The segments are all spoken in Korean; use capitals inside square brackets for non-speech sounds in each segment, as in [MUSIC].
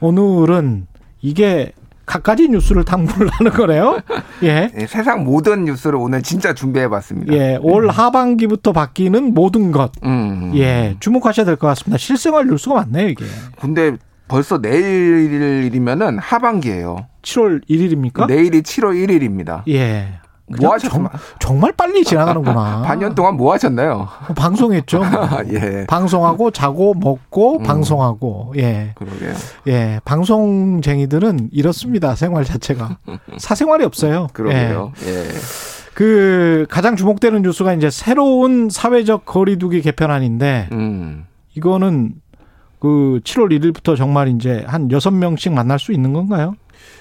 오늘은 이게 갖가지 뉴스를 탐구를 [LAUGHS] 하는 거네요. 예. 예, 세상 모든 뉴스를 오늘 진짜 준비해봤습니다. 예, 올 하반기부터 바뀌는 모든 것. 음. 예, 주목하셔야 될 것 같습니다. 실생활 뉴스가 많네요, 이게. 근데 벌써 내일이면은 하반기예요. 7월 1일입니까? 내일이 7월 1일입니다. 예. 뭐 하셨나요? 정말 빨리 지나가는구나. [LAUGHS] 반년 동안 뭐 하셨나요? 방송했죠. [LAUGHS] 예. 방송하고 자고 먹고 음. 방송하고 예. 그러게요. 예. 방송쟁이들은 이렇습니다. 생활 자체가 [LAUGHS] 사생활이 없어요. 그러게요. 예. 예. 그 가장 주목되는 뉴스가 이제 새로운 사회적 거리두기 개편안인데 음. 이거는 그 7월 1일부터 정말 이제 한 6명씩 만날 수 있는 건가요?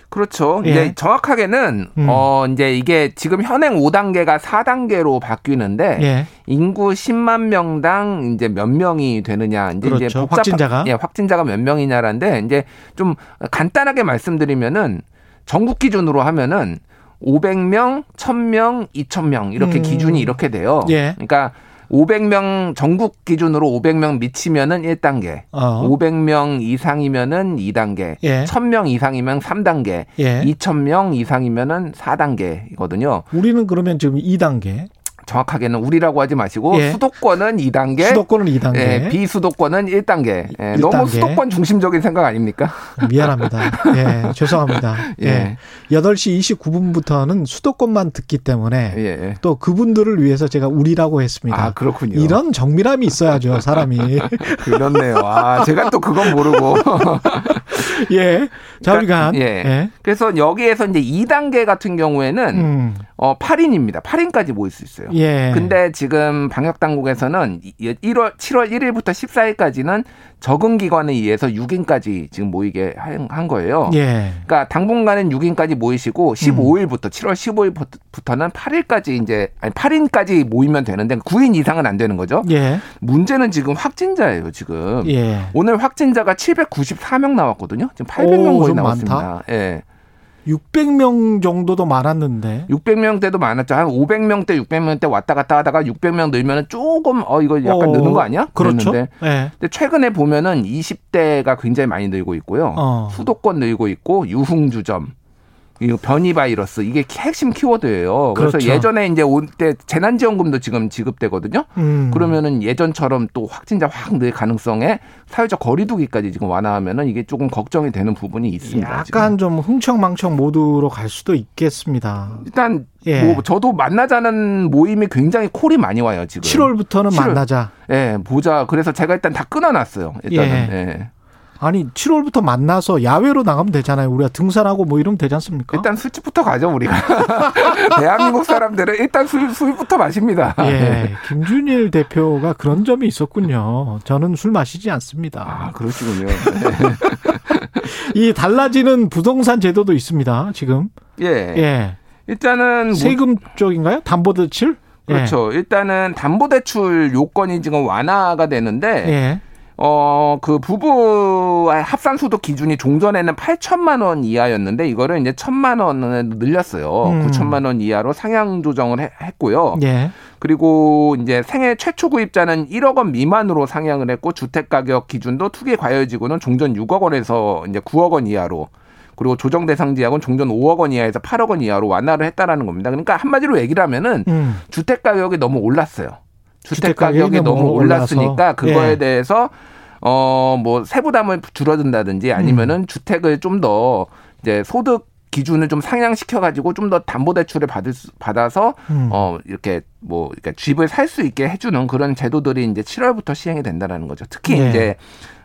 그렇죠. 예. 이제 정확하게는 음. 어 이제 이게 지금 현행 5단계가 4단계로 바뀌는데 예. 인구 10만 명당 이제 몇 명이 되느냐 이제 그렇죠. 이제 복잡- 확진자가? 예, 확진자가 몇 명이냐라는데 이제 좀 간단하게 말씀드리면은 전국 기준으로 하면은 500명, 1000명, 2000명 이렇게 음. 기준이 이렇게 돼요. 예. 그러니까 500명 전국 기준으로 500명 미치면은 1단계. 어. 500명 이상이면은 2단계. 예. 1000명 이상이면 3단계. 예. 2000명 이상이면은 4단계이거든요. 우리는 그러면 지금 2단계. 정확하게는 우리라고 하지 마시고 예. 수도권은 2단계, 수도권은 2단계. 예, 비수도권은 1단계. 예, 1단계. 너무 수도권 중심적인 생각 아닙니까? [LAUGHS] 미안합니다. 예, 죄송합니다. [LAUGHS] 예. 예. 8시 29분부터는 수도권만 듣기 때문에 예. 또 그분들을 위해서 제가 우리라고 했습니다. 아, 그렇군요. 이런 정밀함이 있어야죠, 사람이. [LAUGHS] 그렇네요. 아, 제가 또 그건 모르고. 예. 자, 우리가. 예. 예. 그래서 여기에서 이제 2단계 같은 경우에는 음. 어 8인입니다. 8인까지 모일 수 있어요. 예. 근데 지금 방역 당국에서는 1월 7월 1일부터 14일까지는 적응 기관에 의해서 6인까지 지금 모이게 한- 한 거예요. 예. 그러니까 당분간은 6인까지 모이시고 15일부터 7월 15일부터는 8일까지 이제 아니 8인까지 모이면 되는데 9인 이상은 안 되는 거죠. 예. 문제는 지금 확진자예요, 지금. 예. 오늘 확진자가 794명 나왔거든요. 지금 800명 오, 거의 좀 나왔습니다. 많다. 예. 600명 정도도 많았는데. 600명대도 많았죠. 한 500명대, 600명대 왔다 갔다 하다가 600명 늘면은 조금 어 이거 약간 어, 느는 거 아니야? 그렇죠. 예. 근데 최근에 보면은 20대가 굉장히 많이 늘고 있고요. 어. 수도권 늘고 있고 유흥주점 이거 변이 바이러스 이게 핵심 키워드예요. 그래서 그렇죠. 예전에 이제 올 때 재난지원금도 지금 지급되거든요. 음. 그러면은 예전처럼 또 확진자 확 늘 가능성에 사회적 거리두기까지 지금 완화하면은 이게 조금 걱정이 되는 부분이 있습니다. 약간 지금. 좀 흥청망청 모드로 갈 수도 있겠습니다. 일단 예. 뭐 저도 만나자는 모임이 굉장히 콜이 많이 와요 지금. 7월부터는 7월. 만나자. 예, 보자. 그래서 제가 일단 다 끊어놨어요. 일단은. 예. 예. 아니 7월부터 만나서 야외로 나가면 되잖아요. 우리가 등산하고 뭐 이러면 되지 않습니까? 일단 술집부터 가죠 우리가. [LAUGHS] 대한민국 사람들은 일단 술 술부터 마십니다. 예, 김준일 대표가 그런 점이 있었군요. 저는 술 마시지 않습니다. 아 그러시군요. 이 달라지는 부동산 제도도 있습니다. 지금 예. 예, 일단은 뭐- 세금 쪽인가요? 담보대출? 예. 그렇죠. 일단은 담보대출 요건이 지금 완화가 되는데 예. 어, 그 부부의 합산 소득 기준이 종전에는 8천만 원 이하였는데 이거를 이제 1천만 원을 늘렸어요. 음. 9천만 원 이하로 상향 조정을 해- 했고요. 예. 그리고 이제 생애 최초 구입자는 1억 원 미만으로 상향을 했고 주택 가격 기준도 투기 과열지구는 종전 6억 원에서 이제 9억 원 이하로 그리고 조정 대상 지역은 종전 5억 원 이하에서 8억 원 이하로 완화를 했다라는 겁니다. 그러니까 한마디로 얘기를 하면은 음. 주택 가격이 너무 올랐어요. 주택 가격이 너무 올랐으니까. 그거에 예. 대해서 어 뭐 세부담을 줄어든다든지 아니면은 음. 주택을 좀 더 이제 소득 기준을 좀 상향시켜 가지고 좀 더 담보 대출을 받을 수, 받아서 음. 어 이렇게 뭐 그러니까 집을 살 수 있게 해 주는 그런 제도들이 이제 7월부터 시행이 된다라는 거죠. 특히 네. 이제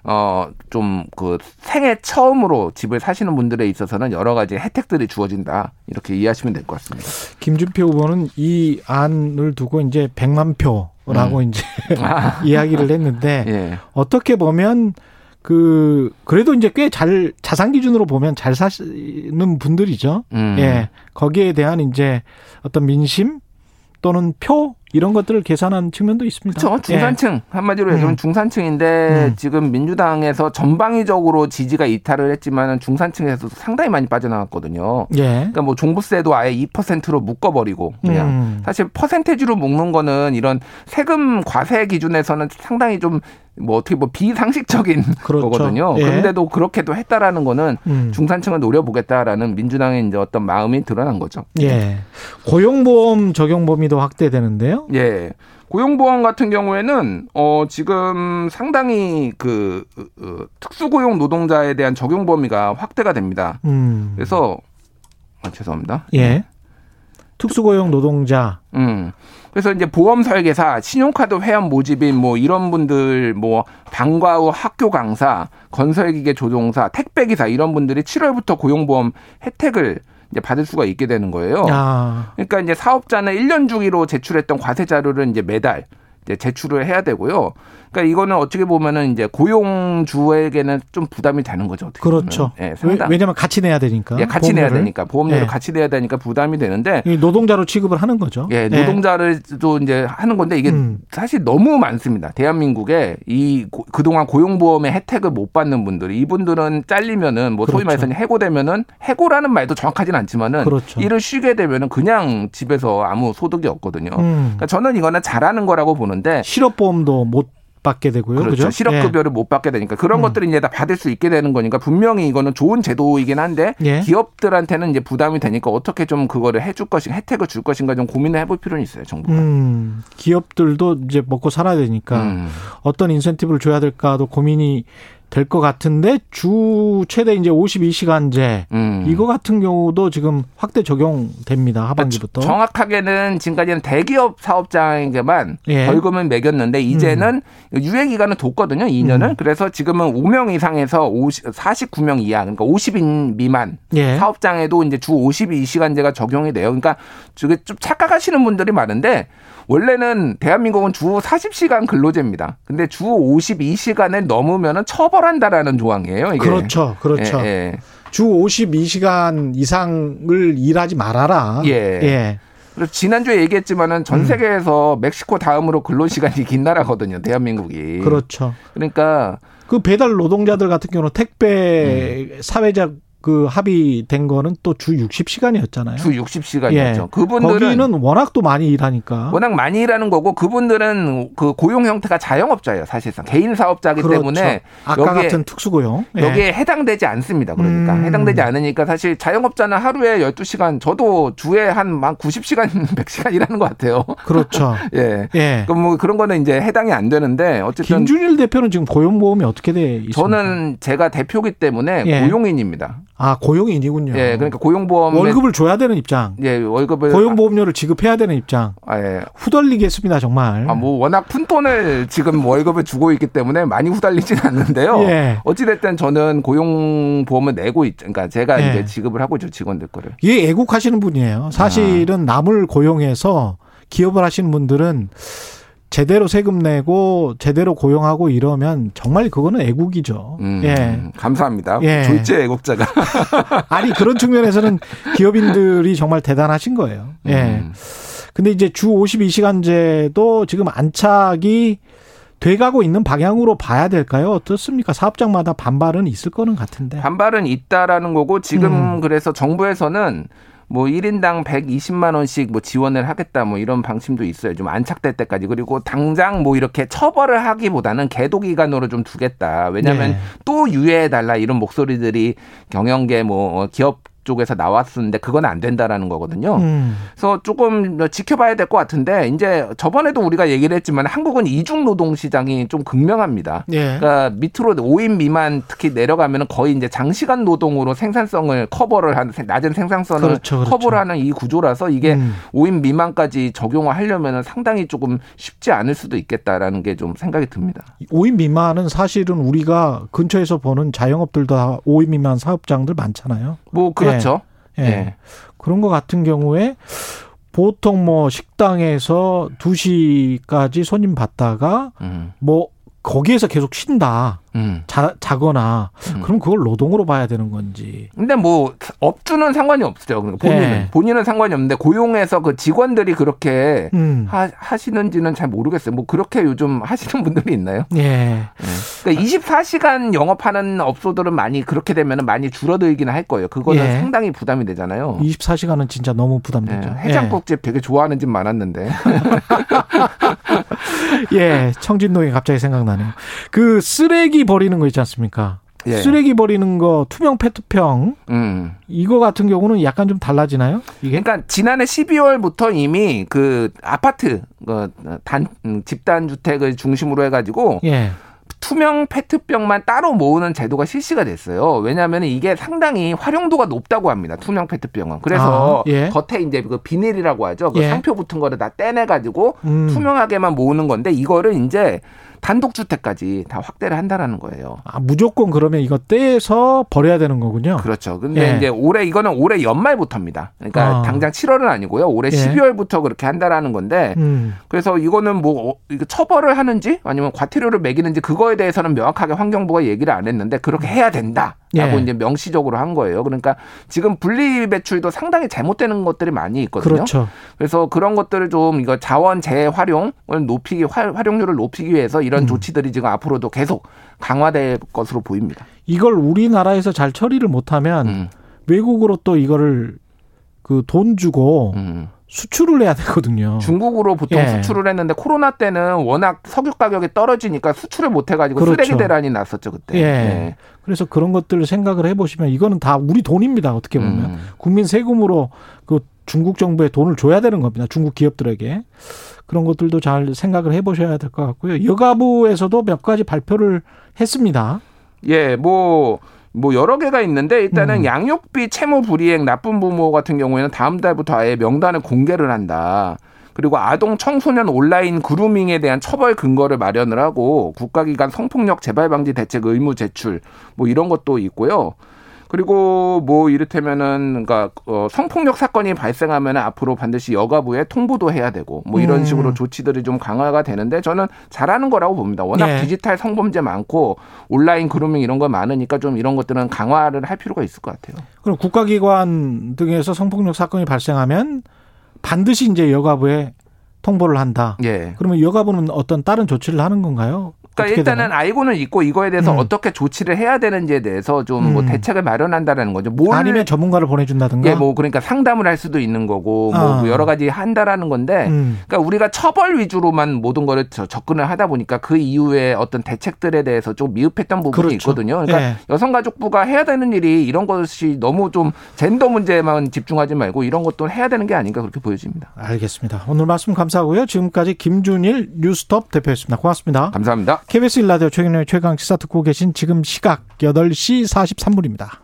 어좀 그 생애 처음으로 집을 사시는 분들에 있어서는 여러 가지 혜택들이 주어진다 이렇게 이해하시면 될 것 같습니다. 김준표 후보는 이 안을 두고 이제 100만 표 라고 이제 [LAUGHS] [LAUGHS] 이야기를 했는데 예. 어떻게 보면 그 그래도 이제 꽤 잘 자산 기준으로 보면 잘 사시는 분들이죠. 음. 예. 거기에 대한 이제 어떤 민심 또는 표 이런 것들을 계산한 측면도 있습니다. 그렇죠. 중산층 한마디로 얘기하면 음. 중산층인데 음. 지금 민주당에서 전방위적으로 지지가 이탈을 했지만은 중산층에서 상당히 많이 빠져나갔거든요. 예. 예. 그러니까 뭐 종부세도 아예 2%로 묶어버리고 그냥 음. 사실 퍼센테지로 묶는 거는 이런 세금 과세 기준에서는 상당히 좀 뭐 어떻게 뭐 비상식적인 [LAUGHS] 그렇죠. 거거든요. 예. 그런데도 그렇게도 했다라는 거는 음. 중산층을 노려보겠다라는 민주당의 이제 어떤 마음이 드러난 거죠. 예. 고용보험 적용 범위도 확대되는데요. 예. 고용보험 같은 경우에는 어 지금 상당히 그 어, 특수고용 노동자에 대한 적용 범위가 확대가 됩니다. 음. 그래서 아, 죄송합니다. 예. 특수고용 노동자. 음. 그래서 이제 보험 설계사, 신용카드 회원 모집인 뭐 이런 분들 뭐 방과 후 학교 강사, 건설기계 조종사, 택배 기사 이런 분들이 7월부터 고용보험 혜택을 이제 받을 수가 있게 되는 거예요. 아. 그러니까 이제 사업자는 1년 주기로 제출했던 과세 자료를 이제 매달 이제 제출을 해야 되고요. 그러니까 이거는 어떻게 보면은 이제 고용주에게는 좀 부담이 되는 거죠. 어떻게 그렇죠. 보면. 예, 상당. 왜, 냐면 같이 내야 되니까. 예, 같이 내야 보험료를. 되니까 보험료를 예. 같이 내야 되니까 부담이 되는데 이 노동자로 취급을 하는 거죠. 예, 노동자를도 이제 하는 건데 이게 음. 사실 너무 많습니다. 대한민국에 이 고- 그동안 고용보험의 혜택을 못 받는 분들이 이분들은 잘리면은 뭐 소위 그렇죠. 말해서 해고되면은 해고라는 말도 정확하진 않지만은 그렇죠. 일을 쉬게 되면은 그냥 집에서 아무 소득이 없거든요. 음. 그러니까 저는 이거는 잘하는 거라고 보는 데 실업보험도 못 받게 되고요. 그렇죠. 그죠? 실업급여를 못 받게 되니까 그런 음. 것들을 이제 다 받을 수 있게 되는 거니까 분명히 이거는 좋은 제도이긴 한데 예. 기업들한테는 이제 부담이 되니까 어떻게 좀 그거를 해줄 것인가 혜택을 줄 것인가 좀 고민을 해볼 필요는 있어요 정부가. 음, 기업들도 이제 먹고 살아야 되니까 음. 어떤 인센티브를 줘야 될까도 고민이 될 것 같은데 주 최대 이제 52시간제 음. 이거 같은 경우도 지금 확대 적용됩니다 하반기부터. 정확하게는 지금까지는 대기업 사업장에게만 예. 벌금을 매겼는데 이제는 유예 기간은 뒀거든요. 2년을. 음. 그래서 지금은 5명 이상에서 50, 49명 이하 그러니까 50인 미만 예. 사업장에도 이제 주 52시간제가 적용이 돼요. 그러니까 저게 좀 착각하시는 분들이 많은데 원래는 대한민국은 주 40시간 근로제입니다. 근데 주 52시간을 넘으면은 처벌한다라는 조항이에요. 이게. 그렇죠, 그렇죠. 예, 예. 주 52시간 이상을 일하지 말아라. 예. 예. 그래서 지난주에 얘기했지만은 음. 전 세계에서 멕시코 다음으로 근로 시간이 긴 나라거든요. 대한민국이. 그렇죠. 그러니까 그 배달 노동자들 같은 경우는 택배 음. 사회적 그 합의된 거는 또 주 60시간이었잖아요. 주 60시간이었죠. 예. 그분들은 거기는 워낙 또 많이 일하니까. 워낙 많이 일하는 거고 그분들은 그 고용 형태가 자영업자예요. 사실상 개인 사업자이기 그렇죠. 때문에 아까 여기에 같은 특수고용. 예. 여기에 해당되지 않습니다. 그러니까 음. 해당되지 않으니까 사실 자영업자는 하루에 12시간 저도 주에 한 90시간 100시간 [LAUGHS] 일하는 것 같아요. 그렇죠. [LAUGHS] 예. 예. 그럼 뭐 그런 거는 이제 해당이 안 되는데 어쨌든 김준일 대표는 지금 고용보험이 어떻게 돼 있습니까? 저는 제가 대표기 때문에 예. 고용인입니다. 아 고용인이군요. 예, 그러니까 고용보험 월급을 줘야 되는 입장. 예, 월급을 고용보험료를 지급해야 되는 입장. 아, 예. 후덜리겠습니다 정말. 아, 뭐 워낙 푼 돈을 지금 월급을 주고 있기 때문에 많이 후달리진 않는데요. 예. 어찌 됐든 저는 고용보험을 내고 있, 그러니까 제가 예. 이제 지급을 하고 있죠 직원들 거를. 이게 애국하시는 분이에요. 사실은 아. 남을 고용해서 기업을 하시는 분들은 제대로 세금 내고 제대로 고용하고 이러면 정말 그거는 애국이죠. 음, 예. 감사합니다. 예. 졸제 애국자가. [LAUGHS] 아니 그런 측면에서는 기업인들이 정말 대단하신 거예요. 예. 음. 근데 이제 주 52시간제도 지금 안착이 돼가고 있는 방향으로 봐야 될까요? 어떻습니까? 사업장마다 반발은 있을 거는 같은데. 반발은 있다라는 거고 지금 음. 그래서 정부에서는 뭐 1인당 120만 원씩 뭐 지원을 하겠다 뭐 이런 방침도 있어요. 좀 안착될 때까지. 그리고 당장 뭐 이렇게 처벌을 하기보다는 계도 기간으로 좀 두겠다. 왜냐하면 네. 또 유예해 달라 이런 목소리들이 경영계 뭐 기업 쪽에서 나왔었는데 그건 안 된다라는 거거든요. 음. 그래서 조금 지켜봐야 될 것 같은데 이제 저번에도 우리가 얘기를 했지만 한국은 이중 노동 시장이 좀 극명합니다. 예. 그러니까 밑으로 5인 미만 특히 내려가면은 거의 이제 장시간 노동으로 생산성을 커버를 하는 낮은 생산성을 그렇죠, 그렇죠. 커버를 하는 이 구조라서 이게 음. 5인 미만까지 적용을 하려면은 상당히 조금 쉽지 않을 수도 있겠다라는 게 좀 생각이 듭니다. 5인 미만은 사실은 우리가 근처에서 보는 자영업들도 다 5인 미만 사업장들 많잖아요. 뭐 그 렇죠. 예. 예. 그런 것 같은 경우에 보통 뭐 식당에서 2시까지 손님 받다가 음. 뭐 거기에서 계속 쉰다. 음. 자, 자거나 음. 그럼 그걸 노동으로 봐야 되는 건지. 근데 뭐 업주는 상관이 없죠. 그러니까 본인은 네. 본인은 상관이 없는데 고용해서 그 직원들이 그렇게 음. 하, 하시는지는 잘 모르겠어요. 뭐 그렇게 요즘 하시는 분들이 있나요? 예. 그러니까 24시간 영업하는 업소들은 많이 그렇게 되면 많이 줄어들기는 할 거예요. 그거는 예. 상당히 부담이 되잖아요. 24시간은 진짜 너무 예, 부담되죠. 해장국집 되게 좋아하는 집 많았는데. [LAUGHS] 예. 예, 청진동이 갑자기 생각나네요. 그 쓰레기 버리는 거 있지 않습니까? 예. 쓰레기 버리는 거 투명 페트병 음. 이거 같은 경우는 약간 좀 달라지나요? 이게? 그러니까 지난해 12월부터 이미 그 아파트 그단 음, 집단 주택을 중심으로 해가지고 예. 투명 페트병만 따로 모으는 제도가 실시가 됐어요. 왜냐하면 이게 상당히 활용도가 높다고 합니다. 투명 페트병은. 그래서 아, 예. 겉에 이제 그 비닐이라고 하죠. 그 예. 상표 붙은 거를 다 떼내 가지고 음. 투명하게만 모으는 건데 이거를 이제 단독주택까지 다 확대를 한다라는 거예요. 아, 무조건 그러면 이거 떼서 버려야 되는 거군요. 그렇죠. 근데 예. 이제 올해 이거는 올해 연말부터입니다. 그러니까 아. 당장 7월은 아니고요. 올해 예. 12월부터 그렇게 한다라는 건데 음. 그래서 이거는 뭐 어, 이거 처벌을 하는지 아니면 과태료를 매기는지 그거에 대해서는 명확하게 환경부가 얘기를 안 했는데 그렇게 해야 된다 라고 예. 이제 명시적으로 한 거예요. 그러니까 지금 분리 배출도 상당히 잘못되는 것들이 많이 있거든요. 그렇죠. 그래서 그런 것들을 좀 이거 자원 재활용을 높이기 활- 활용률을 높이기 위해서 이런 음. 조치들이 지금 앞으로도 계속 강화될 것으로 보입니다. 이걸 우리나라에서 잘 처리를 못하면 음, 외국으로 또 이거를 그 돈 주고 음. 수출을 해야 되거든요. 중국으로 보통 예. 수출을 했는데 코로나 때는 워낙 석유 가격이 떨어지니까 수출을 못 해가지고 그렇죠. 쓰레기 대란이 났었죠 그때. 예. 네. 그래서 그런 것들을 생각을 해보시면 이거는 다 우리 돈입니다. 어떻게 보면 음. 국민 세금으로 그 중국 정부에 돈을 줘야 되는 겁니다. 중국 기업들에게 그런 것들도 잘 생각을 해보셔야 될 것 같고요. 여가부에서도 몇 가지 발표를 했습니다. 예, 뭐, 뭐 여러 개가 있는데 일단은 음. 양육비 채무 불이행 나쁜 부모 같은 경우에는 다음 달부터 아예 명단을 공개를 한다. 그리고 아동 청소년 온라인 그루밍에 대한 처벌 근거를 마련을 하고 국가기관 성폭력 재발 방지 대책 의무 제출 뭐 이런 것도 있고요. 그리고 뭐 이를테면은 그러니까 어, 성폭력 사건이 발생하면 앞으로 반드시 여가부에 통보도 해야 되고 뭐 이런 음. 식으로 조치들이 좀 강화가 되는데 저는 잘하는 거라고 봅니다. 워낙 네. 디지털 성범죄 많고 온라인 그루밍 이런 거 많으니까 좀 이런 것들은 강화를 할 필요가 있을 것 같아요. 그럼 국가기관 등에서 성폭력 사건이 발생하면 반드시 이제 여가부에 통보를 한다. 예. 그러면 여가부는 어떤 다른 조치를 하는 건가요? 그러니까 일단은 되나요? 알고는 있고 이거에 대해서 음. 어떻게 조치를 해야 되는지에 대해서 좀뭐 음. 대책을 마련한다라는 거죠. 뭘 아니면 전문가를 보내준다든가. 예, 뭐 그러니까 상담을 할 수도 있는 거고 뭐 아. 여러 가지 한다라는 건데 음. 그러니까 우리가 처벌 위주로만 모든 거를 저- 접근을 하다 보니까 그 이후에 어떤 대책들에 대해서 좀 미흡했던 부분이 그렇죠. 있거든요. 그러니까 예. 여성가족부가 해야 되는 일이 이런 것이 너무 좀 젠더 문제만 집중하지 말고 이런 것도 해야 되는 게 아닌가 그렇게 보여집니다. 알겠습니다. 오늘 말씀 감사하고요. 지금까지 김준일 뉴스톱 대표였습니다. 고맙습니다. 감사합니다. KBS 일라디오 최경영의 최강 시사 듣고 계신 지금 시각 8시 43분입니다.